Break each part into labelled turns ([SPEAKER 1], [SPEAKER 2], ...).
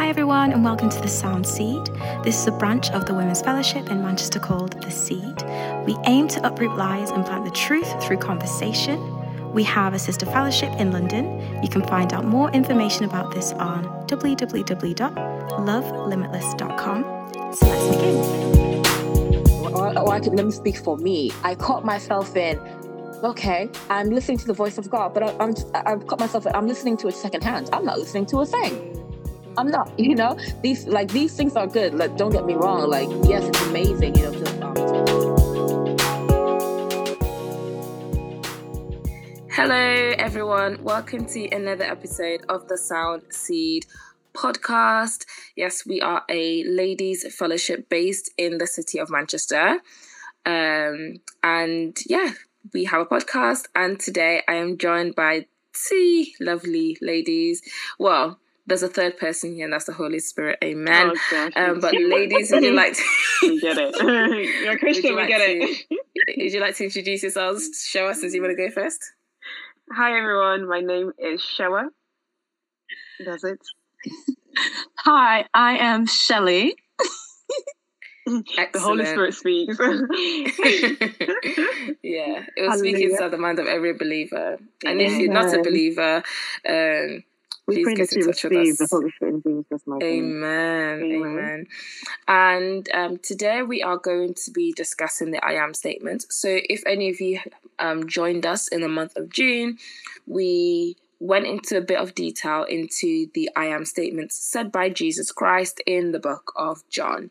[SPEAKER 1] Hi, everyone, and welcome to the Sound Seed. This is a branch of the Women's Fellowship in Manchester called The Seed. We aim to uproot lies and plant the truth through conversation. We have a sister fellowship in London. You can find out more information about this on www.lovelimitless.com. So let's begin.
[SPEAKER 2] Or, or I could, let me speak for me. I caught myself in, okay, I'm listening to the voice of God, but I, I'm, I've caught myself I'm listening to it secondhand. I'm not listening to a thing. I'm not, you know, these like these things are good. Like, don't get me wrong. Like, yes, it's amazing, you know, to, um,
[SPEAKER 3] Hello, everyone. Welcome to another episode of the Sound Seed podcast. Yes, we are a ladies' fellowship based in the city of Manchester. Um, and yeah, we have a podcast. And today I am joined by two lovely ladies. Well, there's a third person here, and that's the Holy Spirit. Amen.
[SPEAKER 4] Oh,
[SPEAKER 3] um, but ladies, would you like to?
[SPEAKER 4] we get it. You're a Christian,
[SPEAKER 3] Would
[SPEAKER 4] we get
[SPEAKER 3] like
[SPEAKER 4] it.
[SPEAKER 3] would you like to introduce yourselves? Show us since you want to go first.
[SPEAKER 4] Hi everyone, my name is Shewa. Does it?
[SPEAKER 2] Hi, I am Shelly.
[SPEAKER 4] The Holy Spirit speaks.
[SPEAKER 3] yeah, it will speak
[SPEAKER 2] Hallelujah.
[SPEAKER 3] inside the mind of every believer. And if you're not a believer, um,
[SPEAKER 2] We
[SPEAKER 3] please
[SPEAKER 2] pray that
[SPEAKER 3] in
[SPEAKER 2] you
[SPEAKER 3] touch with
[SPEAKER 2] receive
[SPEAKER 3] us.
[SPEAKER 2] the Holy Spirit in Jesus' mighty.
[SPEAKER 3] Amen.
[SPEAKER 4] Amen.
[SPEAKER 3] Amen. And um, today we are going to be discussing the I am statement. So, if any of you um, joined us in the month of June, we went into a bit of detail into the I am statements said by Jesus Christ in the book of John,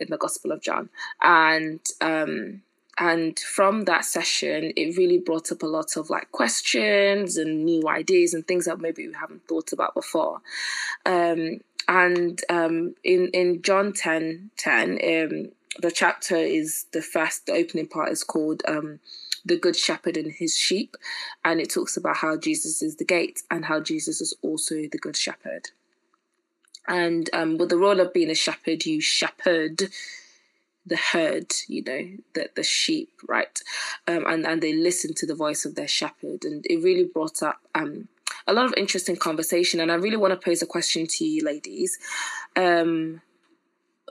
[SPEAKER 3] in the Gospel of John. And um, and from that session, it really brought up a lot of like questions and new ideas and things that maybe we haven't thought about before. Um, and um, in in John 10, 10 um, the chapter is the first, the opening part is called um, "The Good Shepherd and His Sheep," and it talks about how Jesus is the gate and how Jesus is also the Good Shepherd. And um, with the role of being a shepherd, you shepherd the herd, you know, the the sheep, right? Um, and and they listen to the voice of their shepherd, and it really brought up um, a lot of interesting conversation. And I really want to pose a question to you, ladies: um,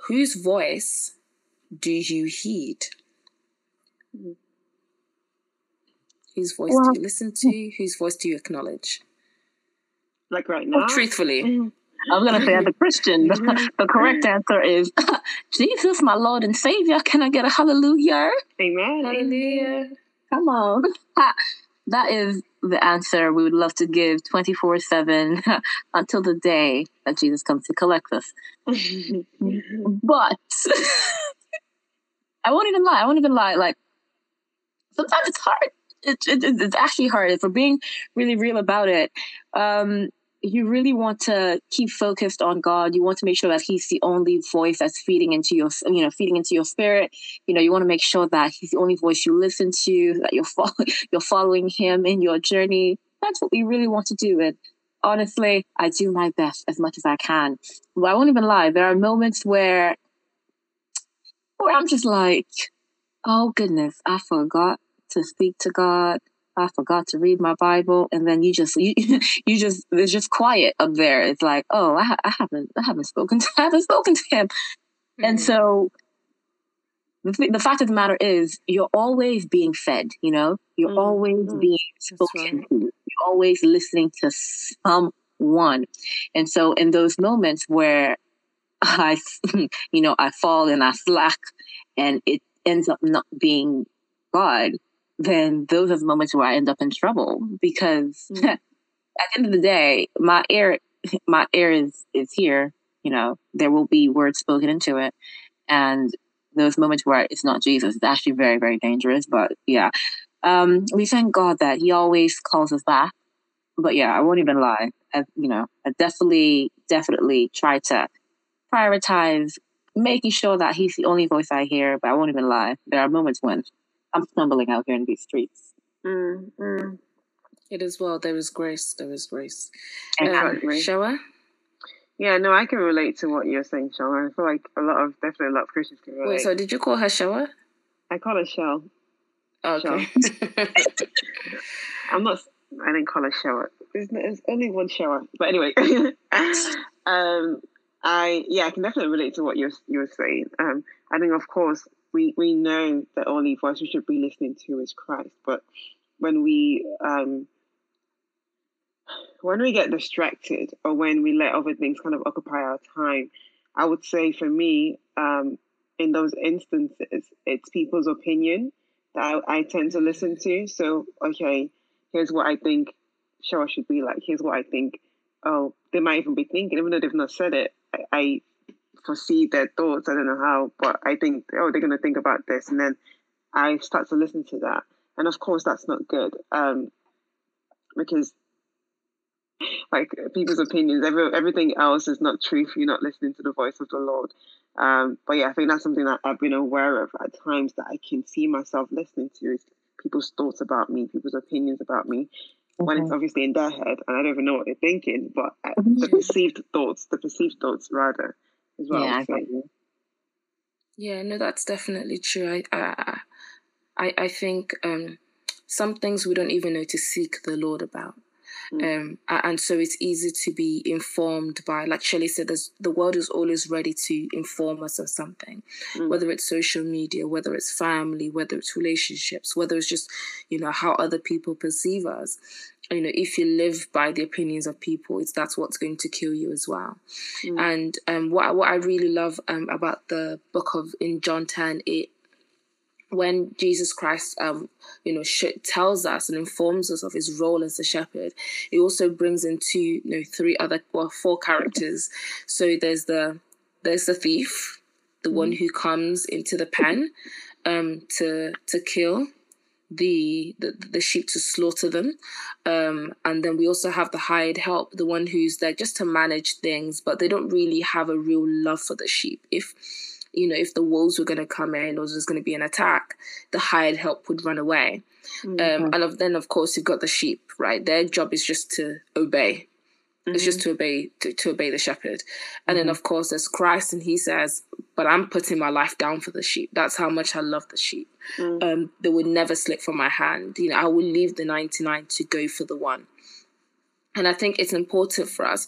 [SPEAKER 3] Whose voice do you heed? Whose voice
[SPEAKER 2] Well-
[SPEAKER 3] do you listen to? Whose voice do you acknowledge?
[SPEAKER 4] like right now.
[SPEAKER 3] Or truthfully,
[SPEAKER 2] I was gonna say as a Christian, the, the correct answer is Jesus, my Lord and Savior. Can I get a hallelujah?
[SPEAKER 4] Amen.
[SPEAKER 3] Hallelujah.
[SPEAKER 2] Come on. that is the answer we would love to give 24 7 until the day that Jesus comes to collect us. But I won't even lie. I won't even lie. Like, sometimes it's hard. It, it, it- it's actually hard. If we're being really real about it, um, you really want to keep focused on God. You want to make sure that He's the only voice that's feeding into your, you know, feeding into your spirit. You know, you want to make sure that He's the only voice you listen to. That you're you're following Him in your journey. That's what we really want to do. And honestly, I do my best as much as I can. But I won't even lie. There are moments where, where I'm just like, oh goodness, I forgot to speak to God. I forgot to read my Bible, and then you just you, you just it's just quiet up there. It's like, oh, I, I haven't I haven't spoken to I haven't spoken to him, and
[SPEAKER 3] Mhm.
[SPEAKER 2] so the th- the fact of the matter is, you're always being fed. You know, you're
[SPEAKER 4] Mm,
[SPEAKER 2] always
[SPEAKER 4] mm,
[SPEAKER 2] being spoken
[SPEAKER 3] right.
[SPEAKER 2] to. You're always listening to someone, and so in those moments where I, you know, I fall and I slack, and it ends up not being God, then those are the moments where I end up in trouble because
[SPEAKER 3] Mm.
[SPEAKER 2] at the end of the day, my air my air is is here. You know, there will be words spoken into it, and those moments where it's not Jesus, it's actually very very dangerous. But yeah, um, we thank God that He always calls us back. But yeah, I won't even lie. I, you know, I definitely definitely try to prioritize making sure that he's the only voice I hear, but I won't even lie. There are moments when I'm stumbling out here in these streets.
[SPEAKER 4] Mm, mm.
[SPEAKER 3] It is well. There is grace. There is grace.
[SPEAKER 2] And
[SPEAKER 3] Um, Shower?
[SPEAKER 4] Yeah, no, I can relate to what you're saying, Sean. I feel like a lot of definitely a lot of Christians can relate.
[SPEAKER 3] Wait, so did you call her Shower?
[SPEAKER 4] I call her Shell.
[SPEAKER 3] Okay.
[SPEAKER 4] I'm not. I didn't call her shower. There's, there's only one shower. But anyway, um, I yeah, I can definitely relate to what you're you're saying. Um, I think of course we we know that only voice we should be listening to is Christ, but when we um when we get distracted or when we let other things kind of occupy our time, I would say for me, um, in those instances, it's people's opinion that I, I tend to listen to. So, okay, here's what I think show should be like. Here's what I think. Oh, they might even be thinking, even though they've not said it. I, I foresee their thoughts. I don't know how, but I think, oh, they're going to think about this. And then I start to listen to that. And of course, that's not good um, because like people's opinions. Every, everything else is not truth. You're not listening to the voice of the Lord. Um, but yeah, I think that's something that I've been aware of at times that I can see myself listening to is people's thoughts about me, people's opinions about me. Mm-hmm. When it's mm-hmm. obviously in their head, and I don't even know what they're thinking, but mm-hmm. the perceived thoughts, the perceived thoughts rather, as well. Yeah,
[SPEAKER 3] yeah, no, that's definitely true. I, I, I think um, some things we don't even know to seek the Lord about. Mm. Um, and so it's easy to be informed by, like Shelley said, the world is always ready to inform us of something, mm. whether it's social media, whether it's family, whether it's relationships, whether it's just, you know, how other people perceive us. You know, if you live by the opinions of people, it's that's what's going to kill you as well. Mm. And um, what what I really love um, about the book of in John ten, it when Jesus Christ, um, you know, sh- tells us and informs us of his role as a shepherd, he also brings in two, you know, three other, well, four characters. So there's the there's the thief, the one who comes into the pen, um, to to kill the, the the sheep to slaughter them, um, and then we also have the hired help, the one who's there just to manage things, but they don't really have a real love for the sheep. If you know, if the wolves were going to come in or there's going to be an attack, the hired help would run away. Mm-hmm. Um, and of, then, of course, you've got the sheep, right? Their job is just to obey. Mm-hmm. It's just mm-hmm. to obey to, to obey the shepherd. And mm-hmm. then, of course, there's Christ, and he says, "But I'm putting my life down for the sheep. That's how much I love the sheep. Mm. Um, they would never slip from my hand. You know, I will leave the 99 to go for the one." And I think it's important for us,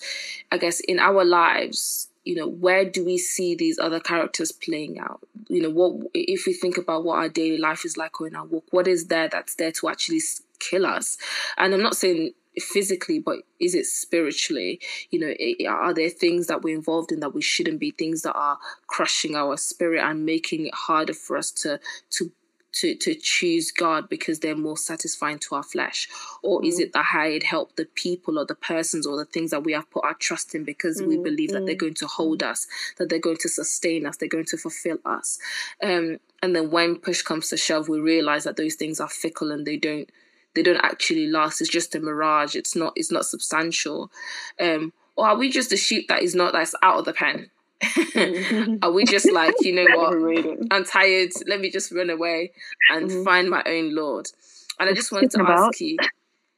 [SPEAKER 3] I guess, in our lives you know where do we see these other characters playing out you know what if we think about what our daily life is like or in our walk what is there that's there to actually kill us and i'm not saying physically but is it spiritually you know are there things that we're involved in that we shouldn't be things that are crushing our spirit and making it harder for us to to to, to choose God because they're more satisfying to our flesh? Or mm. is it the hired help, the people or the persons or the things that we have put our trust in because mm. we believe that they're mm. going to hold us, that they're going to sustain us, they're going to fulfill us? Um, and then when push comes to shove, we realize that those things are fickle and they don't they don't actually last. It's just a mirage. It's not it's not substantial. Um, or are we just a sheep that is not that's out of the pen? Are we just like, you know what? I'm tired. Let me just run away and mm-hmm. find my own Lord. And I just wanted to about. ask you,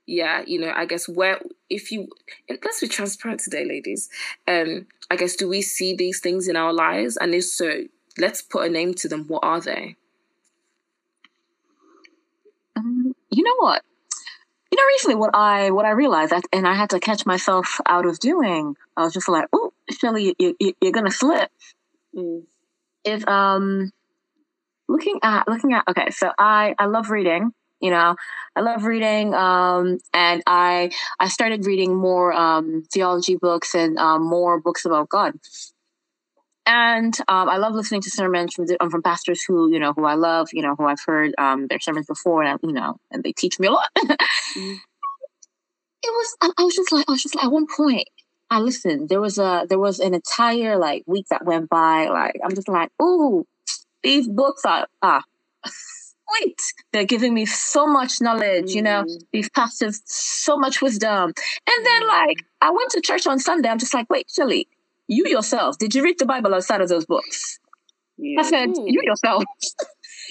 [SPEAKER 3] yeah, you know, I guess where if you let's be transparent today, ladies. Um, I guess do we see these things in our lives? And if so, let's put a name to them. What are they?
[SPEAKER 2] Um, you know what? You know, recently what I what I realized that, and I had to catch myself out of doing. I was just like, "Oh, Shelley, you, you, you're gonna slip." Mm. Is um looking at looking at okay. So I I love reading. You know, I love reading, um, and I I started reading more um, theology books and um, more books about God. And um, I love listening to sermons from um, from pastors who you know who I love, you know who I've heard um, their sermons before, and you know, and they teach me a lot. mm. It was I, I was just like I was just like at one point I listened. There was a there was an entire like week that went by. Like I'm just like, ooh, these books are ah sweet. They're giving me so much knowledge. Mm. You know, mm. these pastors so much wisdom. And then like I went to church on Sunday. I'm just like, wait, Shelley, you yourself, did you read the Bible outside of those books? Yeah. I said, you yourself.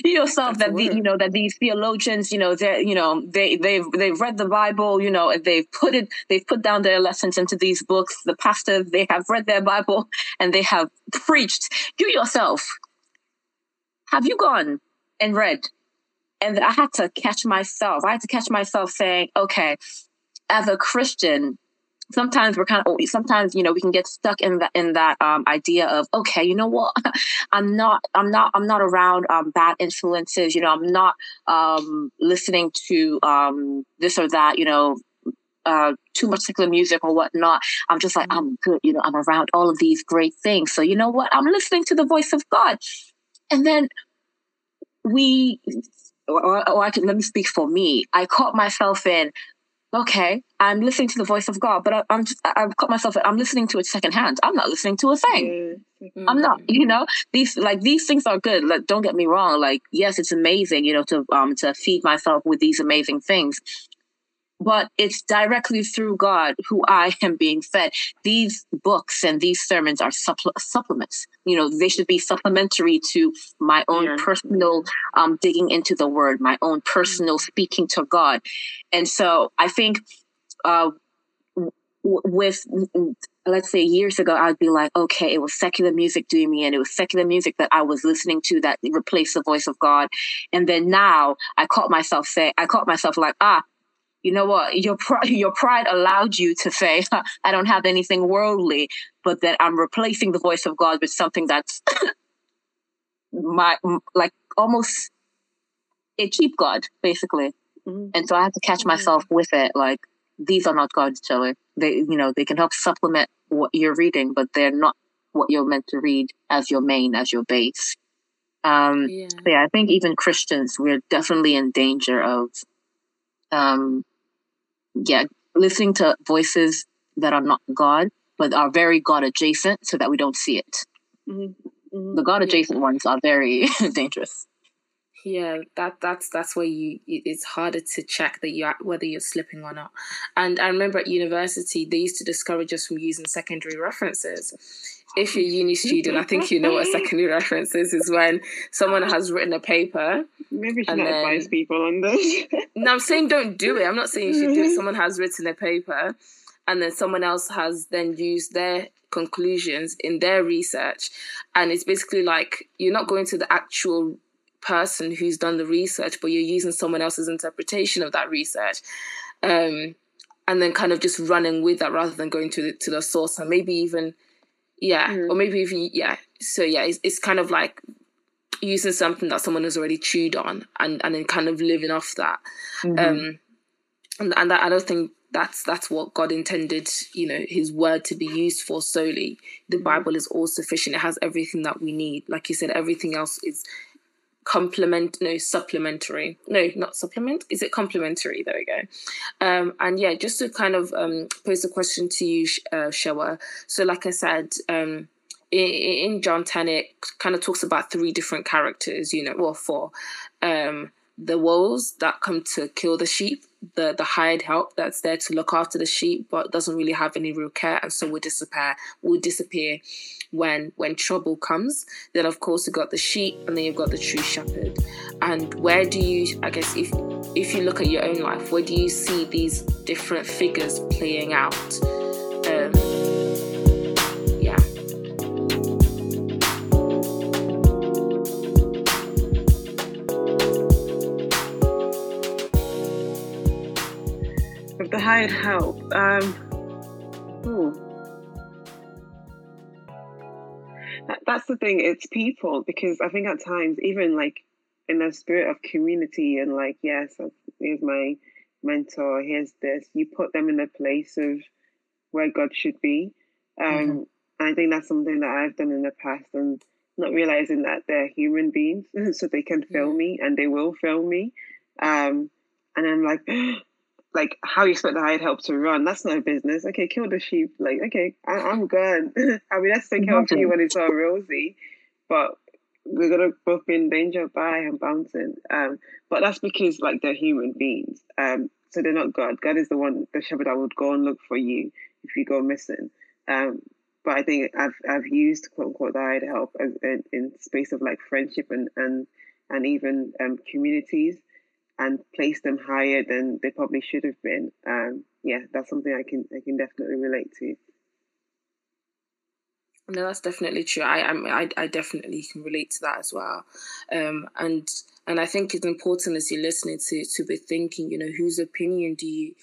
[SPEAKER 2] you yourself That's that the, you know that these theologians you know they you know they they've they've read the bible you know they've put it they've put down their lessons into these books the pastors they have read their bible and they have preached you yourself have you gone and read and i had to catch myself i had to catch myself saying okay as a christian sometimes we're kind of sometimes you know we can get stuck in that in that um, idea of okay you know what i'm not i'm not i'm not around um, bad influences you know i'm not um, listening to um, this or that you know uh, too much secular music or whatnot. I'm just like, I'm good. You know, I'm around all of these great things. So, you know what? I'm listening to the voice of God. And then we, or, or I can, let me speak for me. I caught myself in, okay, I'm listening to the voice of God, but I, am just, I've caught myself, I'm listening to it secondhand. I'm not listening to a thing. Mm-hmm. I'm not, you know, these, like, these things are good. Like, don't get me wrong. Like, yes, it's amazing, you know, to, um, to feed myself with these amazing things but it's directly through God who I am being fed. These books and these sermons are supple- supplements. You know, they should be supplementary to my own yeah. personal um, digging into the word, my own personal speaking to God. And so I think uh, w- with, let's say years ago, I'd be like, okay, it was secular music doing me, and it was secular music that I was listening to that replaced the voice of God. And then now I caught myself say, I caught myself like, ah, you know what your pride your pride allowed you to say i don't have anything worldly but that i'm replacing the voice of god with something that's my like almost a cheap god basically mm-hmm. and so i have to catch mm-hmm. myself with it like these are not god's chiller they you know they can help supplement what you're reading but they're not what you're meant to read as your main as your base um yeah, yeah i think even christians we're definitely in danger of um, yeah, listening to voices that are not God, but are very God adjacent so that we don't see it. Mm-hmm. Mm-hmm. The God adjacent ones are very dangerous.
[SPEAKER 3] Yeah, that that's that's where you it's harder to check that you whether you're slipping or not. And I remember at university they used to discourage us from using secondary references if you're a uni student, I think you know what a secondary reference is, is when someone has written a paper.
[SPEAKER 4] Maybe you should then, advise people on this.
[SPEAKER 3] no, I'm saying don't do it. I'm not saying you should do it. Someone has written a paper and then someone else has then used their conclusions in their research. And it's basically like you're not going to the actual person who's done the research, but you're using someone else's interpretation of that research. Um, and then kind of just running with that rather than going to the, to the source and maybe even yeah mm. or maybe even yeah so yeah it's, it's kind of like using something that someone has already chewed on and and then kind of living off that mm-hmm. um and, and that, i don't think that's that's what god intended you know his word to be used for solely the mm-hmm. bible is all sufficient it has everything that we need like you said everything else is complement no supplementary. No not supplement. Is it complementary? There we go. Um and yeah just to kind of um pose a question to you uh, Shewa. So like I said um in, in John 10 it kind of talks about three different characters you know or four. Um the wolves that come to kill the sheep, the the hired help that's there to look after the sheep but doesn't really have any real care and so will disappear will disappear when when trouble comes. Then of course you've got the sheep and then you've got the true shepherd. And where do you I guess if if you look at your own life, where do you see these different figures playing out?
[SPEAKER 4] The hired help. Um, ooh. That, that's the thing. It's people because I think at times, even like in the spirit of community and like, yes, here's my mentor. Here's this. You put them in a place of where God should be. Um, mm-hmm. I think that's something that I've done in the past and not realizing that they're human beings, so they can fail me and they will fail me. Um, and I'm like, like how you expect the hired help to run. That's not a business. Okay, kill the sheep. Like, okay, I, am good. I mean, let's take care of you when it's all rosy, but we're gonna both be in danger. Bye, I'm bouncing. Um, but that's because like they're human beings. Um, so they're not God. God is the one, the shepherd that would go and look for you if you go missing. Um, but I think I've I've used quote unquote the hired help as, in, in space of like friendship and and and even um, communities and place them higher than they probably should have been. Um, yeah, that's something I can I can definitely relate to.
[SPEAKER 3] No, that's definitely true. I I I definitely can relate to that as well, um, and and I think it's important as you're listening to to be thinking, you know, whose opinion do you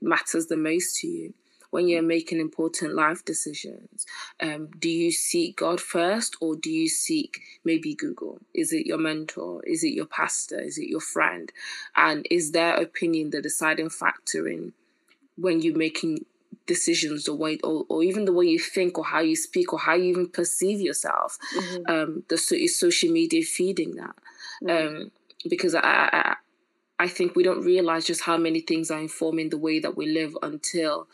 [SPEAKER 3] matters the most to you, when you're making important life decisions um, do you seek god first or do you seek maybe google? Is it your mentor? Is it your pastor? Is it your friend? And is their opinion the deciding factor in when you're making decisions the way or, or even the way you think or how you speak or how you even perceive yourself? Mm-hmm. um the so is social media feeding that? Mm-hmm. um because I, I I think we don't realize just how many things are informing the way that we live until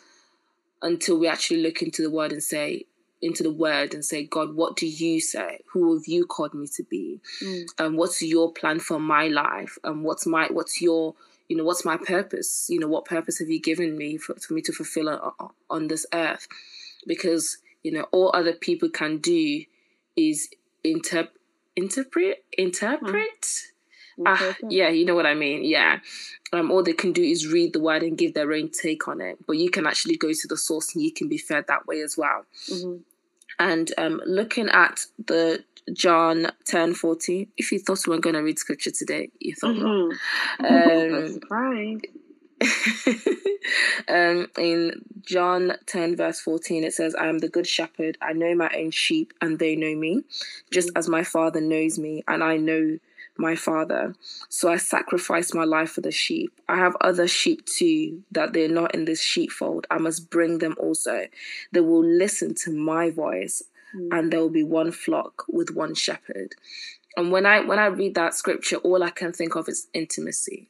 [SPEAKER 3] until we actually look into the word and say into the word and say god what do you say? Who have you called me to be? Mm. and what's your plan for my life? And what's my what's your you know what's my purpose? You know what purpose have you given me for, for me to fulfill on, on this earth? Because you know all other people can do is interp- interpret interpret mm. Ah, yeah, you know what I mean. Yeah. Um, all they can do is read the word and give their own take on it. But you can actually go to the source and you can be fed that way as well. Mm-hmm. And um, looking at the John 10 14, if you thought we weren't going to read scripture today, you thought mm-hmm. Um, um, in John 10, verse 14, it says, I am the good shepherd. I know my own sheep, and they know me, just mm-hmm. as my Father knows me, and I know my father. So I sacrifice my life for the sheep. I have other sheep too that they're not in this sheepfold. I must bring them also. They will listen to my voice mm. and there will be one flock with one shepherd. And when I when I read that scripture, all I can think of is intimacy.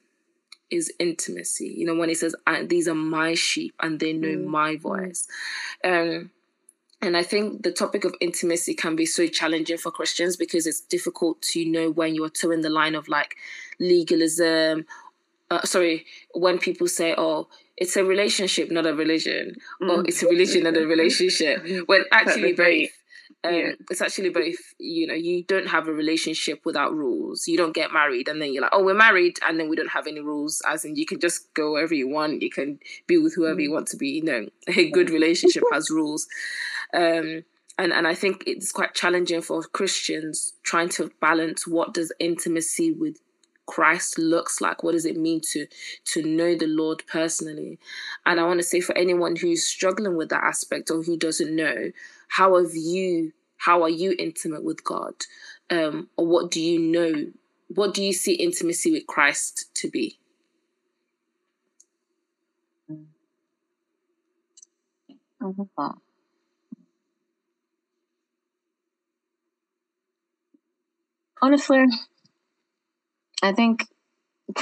[SPEAKER 3] Is intimacy. You know, when he says, These are my sheep and they know mm. my voice. Um and I think the topic of intimacy can be so challenging for Christians because it's difficult to know when you're toeing the line of like legalism. Uh, sorry, when people say, oh, it's a relationship, not a religion, mm. or it's a religion, not a relationship, when actually both. Um, yeah. It's actually both. You know, you don't have a relationship without rules. You don't get married and then you're like, oh, we're married, and then we don't have any rules. As in, you can just go wherever you want. You can be with whoever mm. you want to be. You know, a good relationship has rules. Um, and, and I think it's quite challenging for Christians trying to balance what does intimacy with Christ looks like. What does it mean to to know the Lord personally? And I want to say for anyone who's struggling with that aspect or who doesn't know, how have you how are you intimate with God? Um, or what do you know? What do you see intimacy with Christ to be?
[SPEAKER 2] Oh, Honestly, I think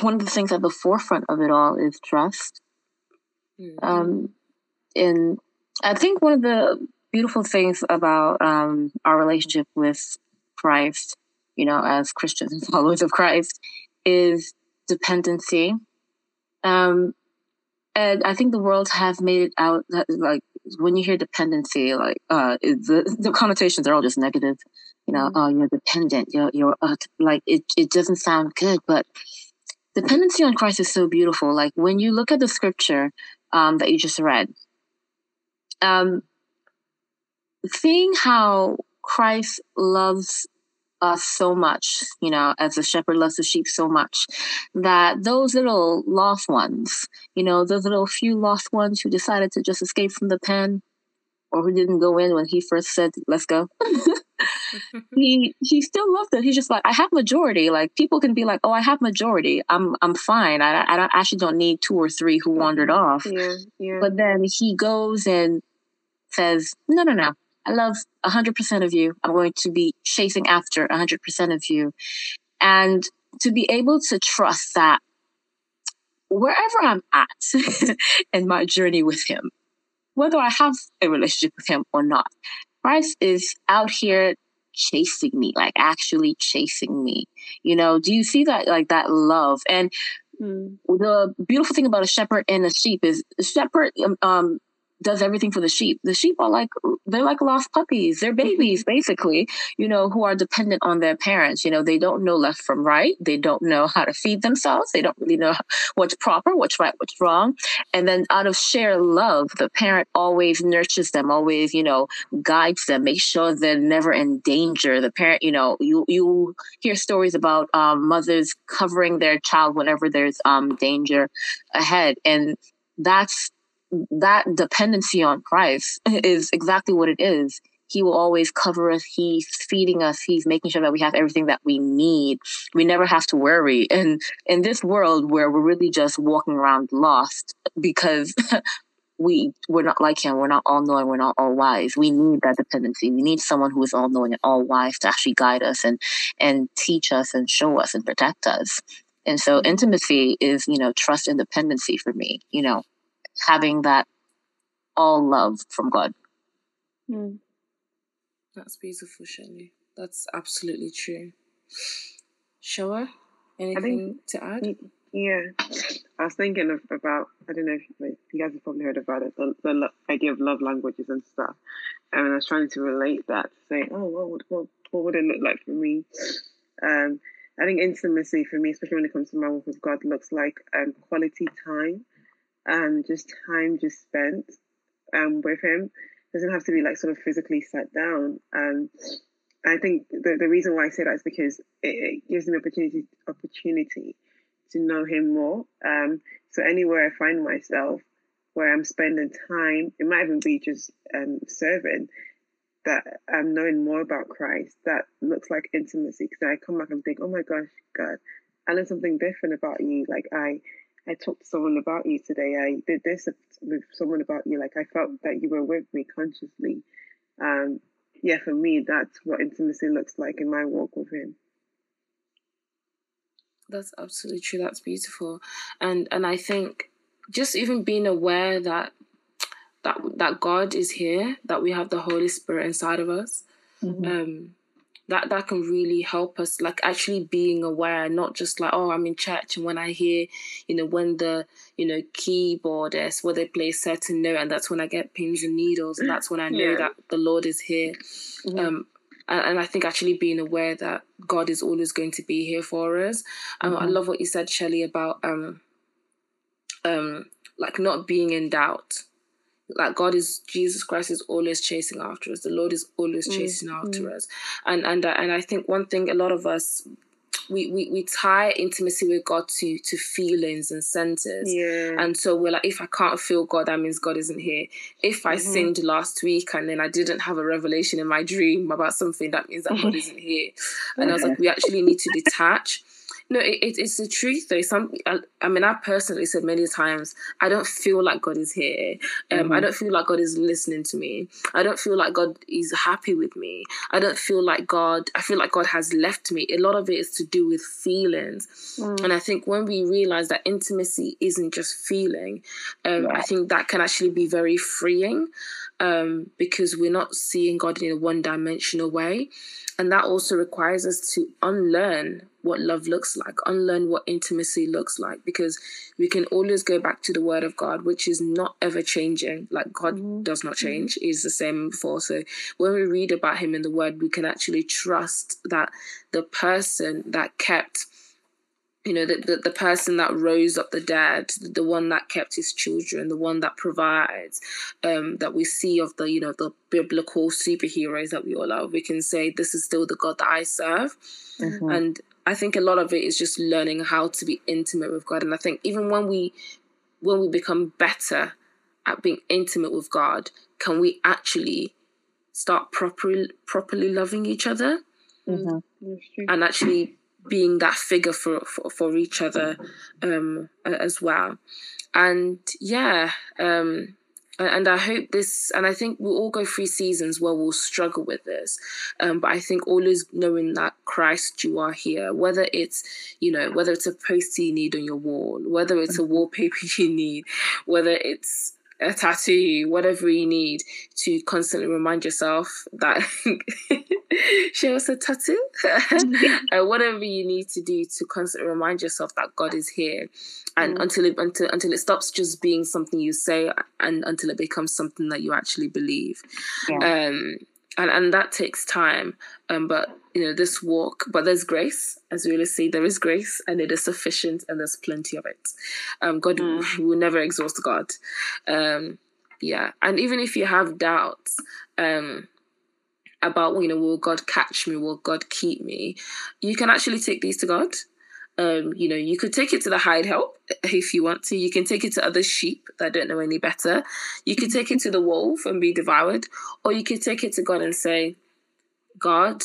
[SPEAKER 2] one of the things at the forefront of it all is trust. Mm-hmm. Um, and I think one of the beautiful things about um, our relationship with Christ, you know, as Christians and followers of Christ, is dependency. Um, and I think the world has made it out that like when you hear dependency, like uh, the the connotations are all just negative you know, mm-hmm. oh, you're dependent. You're, you're uh, like, it, it doesn't sound good, but dependency on Christ is so beautiful. Like when you look at the scripture um, that you just read, um, seeing how Christ loves us so much, you know, as a shepherd loves the sheep so much, that those little lost ones, you know, those little few lost ones who decided to just escape from the pen or who didn't go in when he first said, let's go. he he still loved it. He's just like, I have majority. Like people can be like, oh, I have majority. I'm I'm fine. I I don't, actually don't need two or three who wandered off. Yeah, yeah. But then he goes and says, no, no, no. I love hundred percent of you. I'm going to be chasing after hundred percent of you, and to be able to trust that wherever I'm at in my journey with him, whether I have a relationship with him or not, Christ is out here chasing me, like actually chasing me. You know, do you see that like that love? And mm. the beautiful thing about a shepherd and a sheep is a shepherd um, um does everything for the sheep. The sheep are like they're like lost puppies. They're babies basically, you know, who are dependent on their parents. You know, they don't know left from right. They don't know how to feed themselves. They don't really know what's proper, what's right, what's wrong. And then out of sheer love, the parent always nurtures them, always, you know, guides them, make sure they're never in danger. The parent, you know, you you hear stories about um, mothers covering their child whenever there's um, danger ahead. And that's that dependency on Christ is exactly what it is. He will always cover us. He's feeding us. He's making sure that we have everything that we need. We never have to worry. And in this world where we're really just walking around lost because we we're not like him. We're not all knowing. We're not all wise. We need that dependency. We need someone who is all knowing and all wise to actually guide us and and teach us and show us and protect us. And so mm-hmm. intimacy is, you know, trust and dependency for me. You know, having that all love from God.
[SPEAKER 3] Mm. That's beautiful, Shelley. That's absolutely true. Shower, anything think, to add?
[SPEAKER 4] Yeah, I was thinking of, about I don't know if like, you guys have probably heard about it the, the lo- idea of love languages and stuff, and I was trying to relate that to say, oh, what would what, what would it look like for me? Um, I think intimacy for me, especially when it comes to my walk with God, looks like um, quality time, um, just time just spent um, with Him. It doesn't have to be like sort of physically sat down. Um, I think the, the reason why I say that is because it, it gives me opportunity opportunity to know him more. Um, so anywhere I find myself where I'm spending time, it might even be just um, serving, that I'm knowing more about Christ. That looks like intimacy. Because I come back and think, oh my gosh, God, I learned something different about you. Like I, I talked to someone about you today. I did this with someone about you. Like I felt that you were with me consciously. Um, yeah, for me, that's what intimacy looks like in my walk with Him.
[SPEAKER 3] That's absolutely true. That's beautiful, and and I think just even being aware that that that God is here, that we have the Holy Spirit inside of us, mm-hmm. um, that that can really help us. Like actually being aware, not just like oh I'm in church and when I hear, you know, when the you know keyboardist where they play a certain note and that's when I get pins and needles and that's when I know yeah. that the Lord is here. Mm-hmm. Um, and, and, I think actually being aware that God is always going to be here for us. Um, mm-hmm. I love what you said, Shelley, about um, um, like not being in doubt. Like God is Jesus Christ is always chasing after us. The Lord is always mm, chasing mm-hmm. after us, and and and I think one thing a lot of us we, we, we tie intimacy with God to to feelings and senses.
[SPEAKER 4] Yeah.
[SPEAKER 3] And so we're like, if I can't feel God, that means God isn't here. If I mm-hmm. sinned last week and then I didn't have a revelation in my dream about something, that means that God isn't here. And I was like, we actually need to detach no, it, it, it's the truth though. Some, I, I, mean, I personally said many times, I don't feel like God is here. Um, mm-hmm. I don't feel like God is listening to me. I don't feel like God is happy with me. I don't feel like God. I feel like God has left me. A lot of it is to do with feelings, mm. and I think when we realize that intimacy isn't just feeling, um, yeah. I think that can actually be very freeing um, because we're not seeing God in a one dimensional way. And that also requires us to unlearn what love looks like, unlearn what intimacy looks like, because we can always go back to the word of God, which is not ever changing. Like God mm-hmm. does not mm-hmm. change, is the same before. So when we read about him in the word, we can actually trust that the person that kept you know the, the, the, person that rose up the dead the one that kept his children the one that provides um, that we see of the you know the biblical superheroes that we all love we can say this is still the god that i serve mm-hmm. and i think a lot of it is just learning how to be intimate with god and i think even when we when we become better at being intimate with god can we actually start properly properly loving each other mm-hmm. and actually being that figure for for, for each other um, as well. And yeah um, and I hope this, and I think we'll all go through seasons where we'll struggle with this. Um, but I think always knowing that Christ, you are here, whether it's, you know, whether it's a poster you need on your wall, whether it's a wallpaper you need, whether it's a tattoo, whatever you need to constantly remind yourself that show us a tattoo, uh, whatever you need to do to constantly remind yourself that God is here, and mm. until it until until it stops just being something you say, and until it becomes something that you actually believe. Yeah. Um, and and that takes time um but you know this walk but there's grace as we always say there is grace and it is sufficient and there's plenty of it um god mm. will never exhaust god um yeah and even if you have doubts um about you know will god catch me will god keep me you can actually take these to god Um, you know, you could take it to the hide help if you want to. You can take it to other sheep that don't know any better. You could take it to the wolf and be devoured, or you could take it to God and say, God,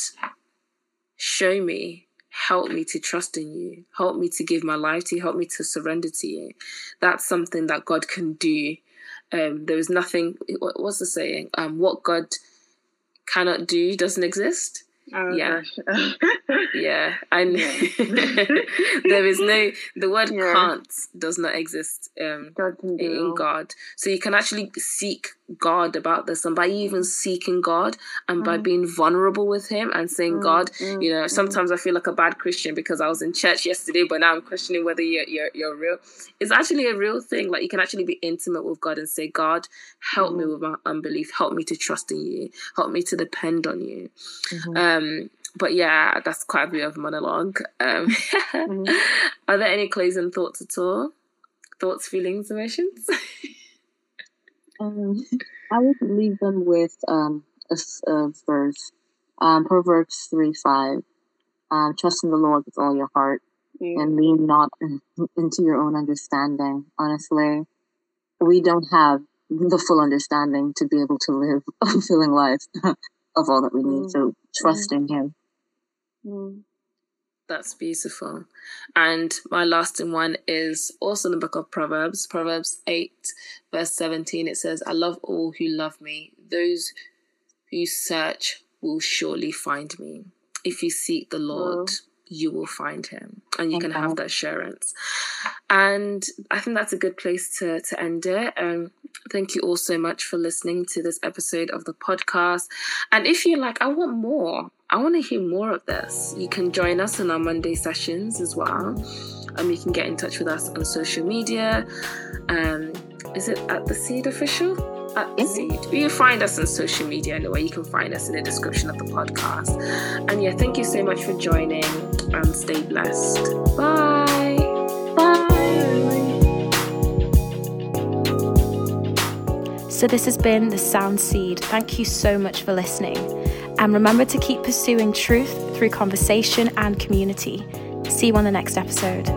[SPEAKER 3] show me, help me to trust in you, help me to give my life to you, help me to surrender to you. That's something that God can do. Um, there is nothing, what's the saying? Um, what God cannot do doesn't exist. Oh, yeah. yeah. And there is no, the word yeah. can't does not exist um, God in God. So you can actually seek God about this. And by even seeking God and mm. by being vulnerable with Him and saying, mm. God, mm. you know, mm. sometimes I feel like a bad Christian because I was in church yesterday, but now I'm questioning whether you're, you're, you're real. It's actually a real thing. Like you can actually be intimate with God and say, God, help me mm. with my unbelief. Help me to trust in you. Help me to depend on you. Mm-hmm. Um, but yeah, that's quite a bit of monologue. Um, mm-hmm. Are there any closing thoughts at all? Thoughts, feelings, emotions?
[SPEAKER 2] Um, I would leave them with um, a, a verse, um, Proverbs 3 5. Um, trust in the Lord with all your heart yeah. and lean not into your own understanding. Honestly, we don't have the full understanding to be able to live a fulfilling life of all that we need. Mm. So trust mm. in Him.
[SPEAKER 3] Mm. That's beautiful. And my last one is also in the book of Proverbs, Proverbs 8, verse 17. It says, I love all who love me. Those who search will surely find me. If you seek the Lord, you will find him and you okay. can have that assurance. And I think that's a good place to, to end it. Um, thank you all so much for listening to this episode of the podcast. And if you're like, I want more, I want to hear more of this. You can join us in our Monday sessions as well. Um, you can get in touch with us on social media. Um, is it at the Seed Official? At the Seed. You find us on social media anyway. You can find us in the description of the podcast. And yeah, thank you so much for joining and stay blessed. Bye.
[SPEAKER 1] Bye. So, this has been the Sound Seed. Thank you so much for listening. And remember to keep pursuing truth through conversation and community. See you on the next episode.